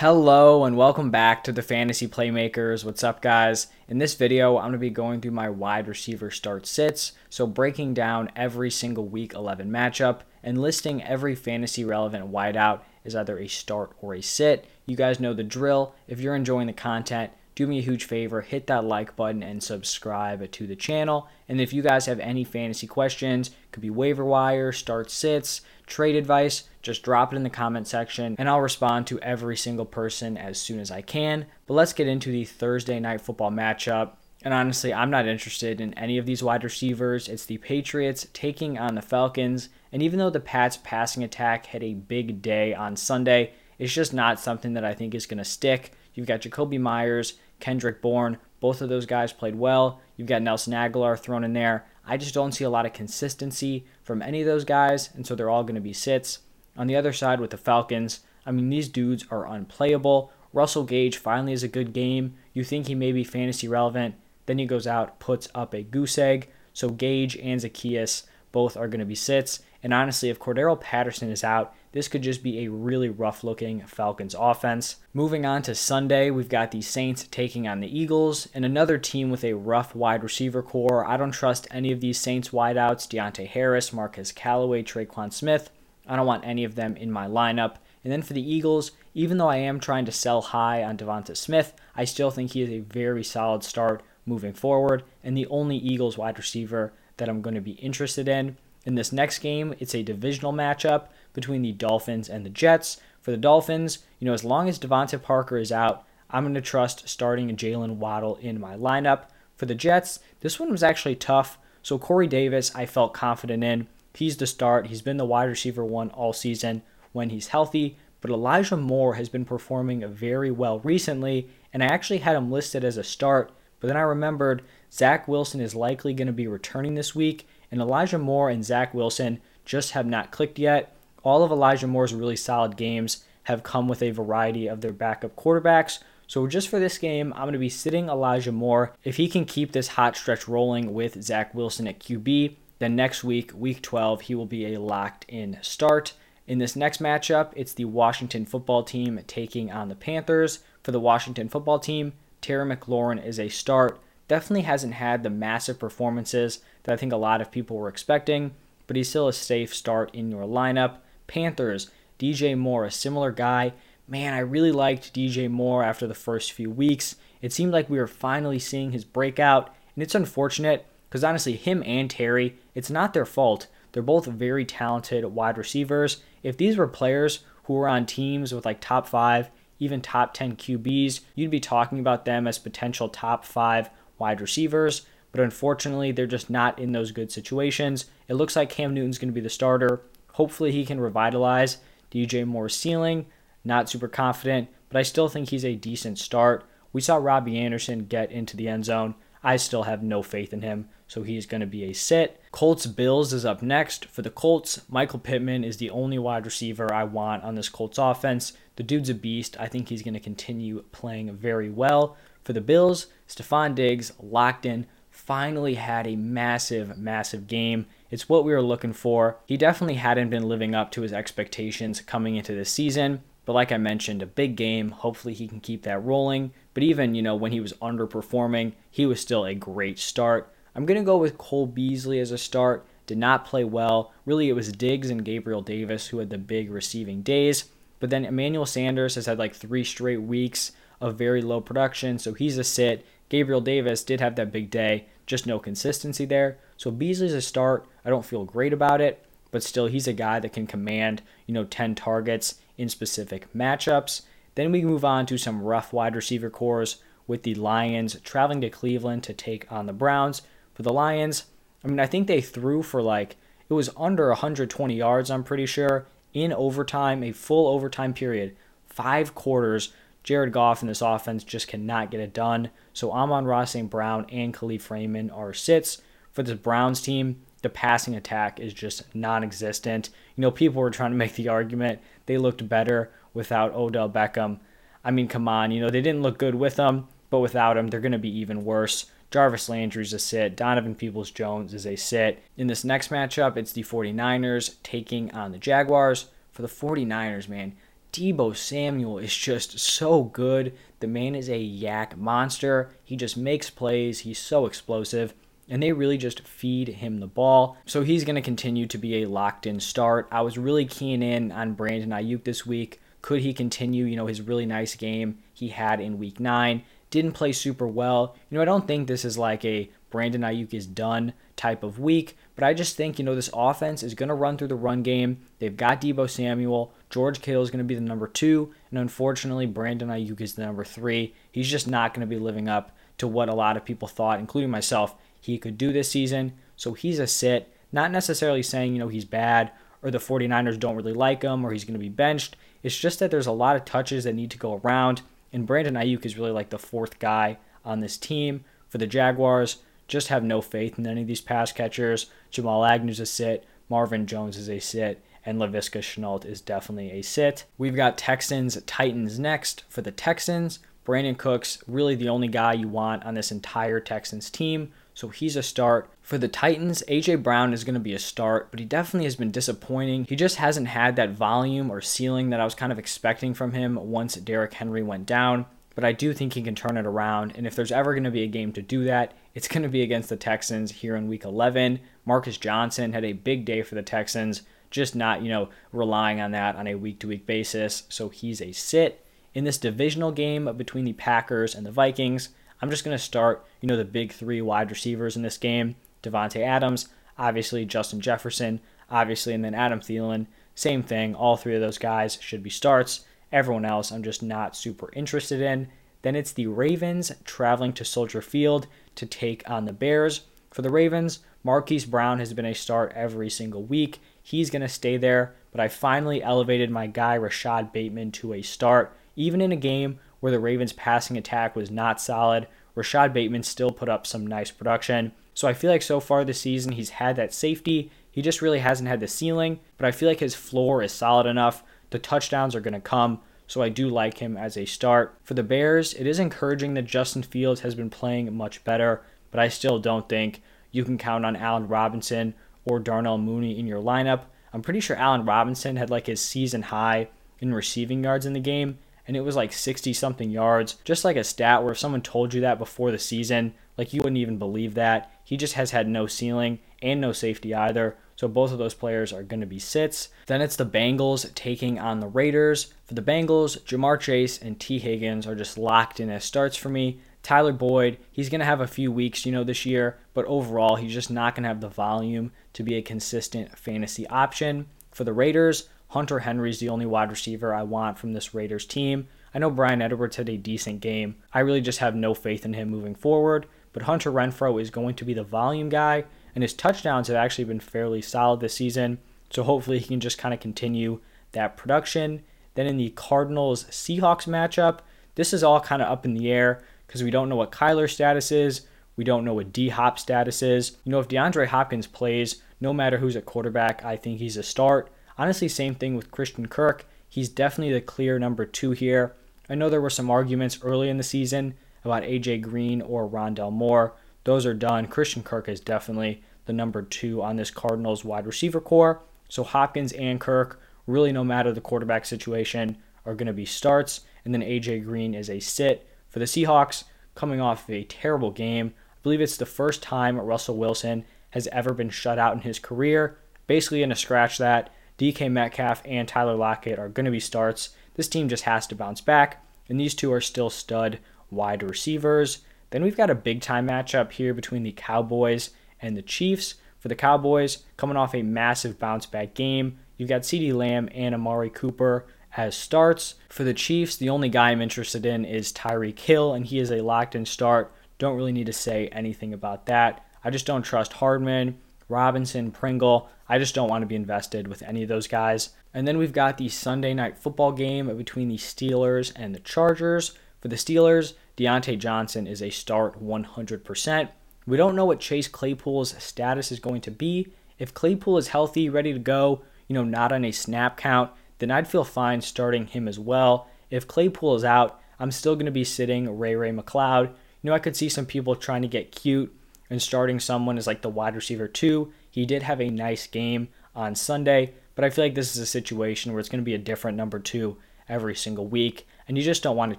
Hello and welcome back to the Fantasy Playmakers. What's up, guys? In this video, I'm going to be going through my wide receiver start sits, so breaking down every single week 11 matchup and listing every fantasy relevant wideout is either a start or a sit. You guys know the drill. If you're enjoying the content, do me a huge favor, hit that like button and subscribe to the channel. And if you guys have any fantasy questions, could be waiver wire, start sits, trade advice, just drop it in the comment section and I'll respond to every single person as soon as I can. But let's get into the Thursday night football matchup. And honestly, I'm not interested in any of these wide receivers. It's the Patriots taking on the Falcons. And even though the Pats passing attack had a big day on Sunday, it's just not something that I think is going to stick. You've got Jakobi Meyers, Kendrick Bourne. Both of those guys played well. You've got Nelson Agholor thrown in there. I just don't see a lot of consistency from any of those guys, and so they're all going to be sits. On the other side with the Falcons, I mean, these dudes are unplayable. Russell Gage finally has a good game. You think he may be fantasy relevant. Then he goes out, puts up a goose egg. So Gage and Zaccheaus both are going to be sits. And honestly, if Cordarrelle Patterson is out, this could just be a really rough looking Falcons offense. Moving on to Sunday, we've got the Saints taking on the Eagles and another team with a rough wide receiver core. I don't trust any of these Saints wideouts Deonte Harris, Marquez Callaway, Tre'Quan Smith. I don't want any of them in my lineup. And then for the Eagles, even though I am trying to sell high on Devonta Smith, I still think he is a very solid start moving forward and the only Eagles wide receiver that I'm going to be interested in. In this next game, it's a divisional matchup between the Dolphins and the Jets. For the Dolphins, you know, as long as DeVante Parker is out, I'm going to trust starting Jaylen Waddle in my lineup. For the Jets, this one was actually tough. So Corey Davis, I felt confident in. He's the start. He's been the wide receiver one all season when he's healthy. But Elijah Moore has been performing very well recently, and I actually had him listed as a start. But then I remembered Zach Wilson is likely going to be returning this week, and Elijah Moore and Zach Wilson just have not clicked yet. All of Elijah Moore's really solid games have come with a variety of their backup quarterbacks. So just for this game, I'm going to be sitting Elijah Moore. If he can keep this hot stretch rolling with Zach Wilson at QB, then next week, week 12, he will be a locked in start. In this next matchup, it's the Washington football team taking on the Panthers. For the Washington football team, Terry McLaurin is a start. Definitely hasn't had the massive performances that I think a lot of people were expecting, but he's still a safe start in your lineup. Panthers, DJ Moore, a similar guy. Man, I really liked DJ Moore after the first few weeks. It seemed like we were finally seeing his breakout, and it's unfortunate because honestly, him and Terry, it's not their fault. They're both very talented wide receivers. If these were players who were on teams with like top five, even top 10 QBs, you'd be talking about them as potential top five wide receivers. But unfortunately, they're just not in those good situations. It looks like Cam Newton's going to be the starter. Hopefully, he can revitalize DJ Moore's ceiling. Not super confident, but I still think he's a decent start. We saw Robby Anderson get into the end zone. I still have no faith in him, so he's going to be a sit. Colts Bills is up next. For the Colts, Michael Pittman is the only wide receiver I want on this Colts offense. The dude's a beast. I think he's going to continue playing very well. For the Bills, Stefon Diggs locked in, finally had a massive, massive game. It's what we were looking for. He definitely hadn't been living up to his expectations coming into this season. But like I mentioned, a big game. Hopefully he can keep that rolling. But even, you know, when he was underperforming, he was still a great start. I'm going to go with Cole Beasley as a start. Did not play well. Really, it was Diggs and Gabriel Davis who had the big receiving days. But then Emmanuel Sanders has had like three straight weeks of very low production, so he's a sit. Gabriel Davis did have that big day, just no consistency there. So Beasley's a start. I don't feel great about it, but still he's a guy that can command, you know, 10 targets in specific matchups. Then we move on to some rough wide receiver cores with the Lions traveling to Cleveland to take on the Browns. For the Lions, I mean, I think they threw for like, it was under 120 yards, I'm pretty sure, in overtime, a full overtime period, five quarters. Jared Goff and this offense just cannot get it done. So Amon-Ra St. Brown and Kalif Raymond are sits. For this Browns team, the passing attack is just non existent. You know, people were trying to make the argument they looked better without Odell Beckham. I mean, come on, you know, they didn't look good with him, but without him, they're going to be even worse. Jarvis Landry's a sit. Donovan Peoples Jones is a sit. In this next matchup, it's the 49ers taking on the Jaguars. For the 49ers, man, Deebo Samuel is just so good. The man is a YAC monster. He just makes plays. He's so explosive. And they really just feed him the ball. So he's going to continue to be a locked in start. I was really keen in on Brandon Aiyuk this week. Could he continue, you know, his really nice game he had in week nine? Didn't play super well. You know, I don't think this is like a Brandon Aiyuk is done type of week, but I just think, you know, this offense is going to run through the run game. They've got Deebo Samuel. George Kittle is going to be the number two. And unfortunately, Brandon Aiyuk is the number three. He's just not going to be living up to what a lot of people thought, including myself, he could do this season. So he's a sit. Not necessarily saying, you know, he's bad or the 49ers don't really like him or he's going to be benched. It's just that there's a lot of touches that need to go around. And Brandon Aiyuk is really like the fourth guy on this team. For the Jaguars, just have no faith in any of these pass catchers. Jamal Agnew's a sit. Marvin Jones is a sit. And Laviska Shenault is definitely a sit. We've got Texans, Titans next. For the Texans, Brandin Cooks, really the only guy you want on this entire Texans team. So he's a start. For the Titans, AJ Brown is going to be a start, but he definitely has been disappointing. He just hasn't had that volume or ceiling that I was kind of expecting from him once Derrick Henry went down. But I do think he can turn it around. And if there's ever going to be a game to do that, it's going to be against the Texans here in week 11. Marcus Johnson had a big day for the Texans, just not, you know, relying on that on a week to week basis. So he's a sit. In this divisional game between the Packers and the Vikings, I'm just going to start, you know, the big three wide receivers in this game Davante Adams, obviously Justin Jefferson, obviously, and then Adam Thielen. Same thing. All three of those guys should be starts. Everyone else, I'm just not super interested in. Then it's the Ravens traveling to Soldier Field to take on the Bears. For the Ravens, Marquise Brown has been a start every single week. He's going to stay there, but I finally elevated my guy Rashod Bateman to a start. Even in a game where the Ravens' passing attack was not solid, Rashod Bateman still put up some nice production. So I feel like so far this season he's had that safety. He just really hasn't had the ceiling, but I feel like his floor is solid enough. The touchdowns are going to come, so I do like him as a start. For the Bears, it is encouraging that Justin Fields has been playing much better, but I still don't think you can count on Allen Robinson or Darnell Mooney in your lineup. I'm pretty sure Allen Robinson had like his season high in receiving yards in the game, and it was like 60 something yards. Just like a stat where if someone told you that before the season, like you wouldn't even believe that. He just has had no ceiling and no safety either. So both of those players are going to be sits. Then it's the Bengals taking on the Raiders. For the Bengals, Ja'Marr Chase and Tee Higgins are just locked in as starts for me. Tyler Boyd, he's going to have a few weeks, you know, this year, but overall, he's just not going to have the volume to be a consistent fantasy option. For the Raiders, Hunter Henry's the only wide receiver I want from this Raiders team. I know Bryan Edwards had a decent game. I really just have no faith in him moving forward, but Hunter Renfrow is going to be the volume guy, and his touchdowns have actually been fairly solid this season. So hopefully he can just kind of continue that production. Then in the Cardinals Seahawks matchup, this is all kind of up in the air because we don't know what Kyler's status is. We don't know what D Hop status is. You know, if DeAndre Hopkins plays, no matter who's at quarterback, I think he's a start. Honestly, same thing with Christian Kirk. He's definitely the clear number two here. I know there were some arguments early in the season about AJ Green or Rondale Moore. Those are done. Christian Kirk is definitely the number two on this Cardinals wide receiver core. So Hopkins and Kirk, really no matter the quarterback situation, are going to be starts. And then AJ Green is a sit. For the Seahawks, coming off of a terrible game, I believe it's the first time Russell Wilson has ever been shut out in his career. Basically, in a scratch that, DK Metcalf and Tyler Lockett are going to be starts. This team just has to bounce back, and these two are still stud wide receivers. Then we've got a big time matchup here between the Cowboys and the Chiefs. For the Cowboys, coming off a massive bounce back game, you've got CeeDee Lamb and Amari Cooper as starts. For the Chiefs, the only guy I'm interested in is Tyreek Hill, and he is a locked in start. Don't really need to say anything about that. I just don't trust Hardman. Robinson, Pringle. I just don't want to be invested with any of those guys. And then we've got the Sunday night football game between the Steelers and the Chargers. For the Steelers, Diontae Johnson is a start 100%. We don't know what Chase Claypool's status is going to be. If Claypool is healthy, ready to go, you know, not on a snap count, then I'd feel fine starting him as well. If Claypool is out, I'm still going to be sitting Ray Ray McCloud. You know, I could see some people trying to get cute and starting someone as like the wide receiver two. He did have a nice game on Sunday, but I feel like this is a situation where it's going to be a different number two every single week, and you just don't want to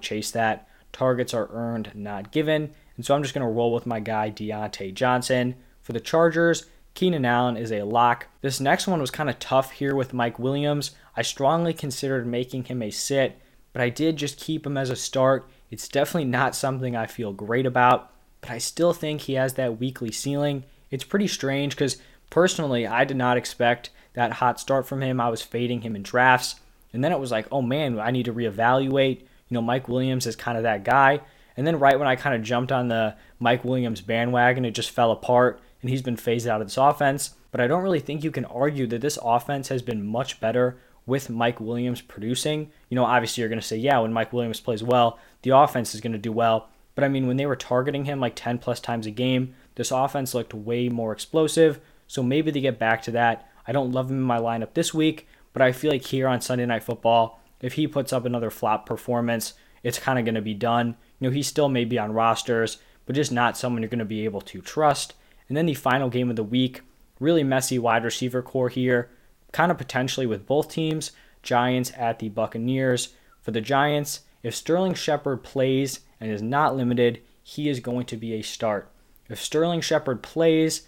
chase that. Targets are earned, not given. And so I'm just going to roll with my guy, Diontae Johnson. For the Chargers, Keenan Allen is a lock. This next one was kind of tough here with Mike Williams. I strongly considered making him a sit, but I did just keep him as a start. It's definitely not something I feel great about, but I still think he has that weekly ceiling. It's pretty strange because personally, I did not expect that hot start from him. I was fading him in drafts. And then it was like, oh man, I need to reevaluate. You know, Mike Williams is kind of that guy. And then right when I kind of jumped on the Mike Williams bandwagon, it just fell apart and he's been phased out of this offense. But I don't really think you can argue that this offense has been much better with Mike Williams producing. You know, obviously you're going to say, yeah, when Mike Williams plays well, the offense is going to do well. But I mean, when they were targeting him like 10 plus times a game, this offense looked way more explosive. So maybe they get back to that. I don't love him in my lineup this week, but I feel like here on Sunday Night Football, if he puts up another flop performance, it's kind of going to be done. You know, he still may be on rosters, but just not someone you're going to be able to trust. And then the final game of the week, really messy wide receiver core here, kind of potentially with both teams. Giants at the Buccaneers. For the Giants, if Sterling Shepard plays and is not limited, he is going to be a start. If Sterling Shepard plays,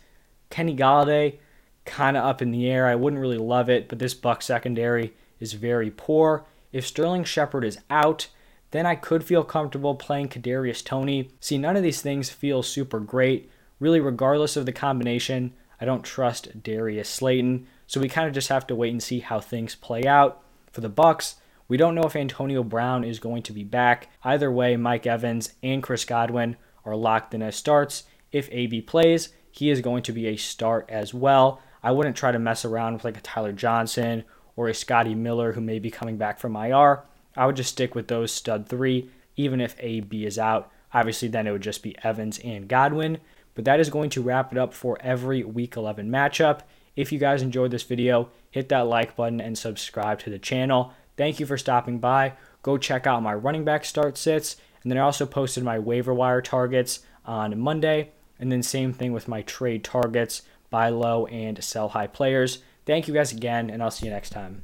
Kenny Golladay, kind of up in the air. I wouldn't really love it, but this Buck secondary is very poor. If Sterling Shepard is out, then I could feel comfortable playing Kadarius Toney. See, none of these things feel super great. Really, regardless of the combination, I don't trust Darius Slayton. So we kind of just have to wait and see how things play out. For the Bucks, we don't know if Antonio Brown is going to be back. Either way, Mike Evans and Chris Godwin are locked in as starts. If AB plays, he is going to be a start as well. I wouldn't try to mess around with like a Tyler Johnson or a Scotty Miller who may be coming back from IR. I would just stick with those stud three, even if AB is out. Obviously, then it would just be Evans and Godwin. But that is going to wrap it up for every Week 11 matchup. If you guys enjoyed this video, hit that like button and subscribe to the channel. Thank you for stopping by. Go check out my running back start sits. And then I also posted my waiver wire targets on Monday. And then same thing with my trade targets buy low and sell high players. Thank you guys again, and I'll see you next time.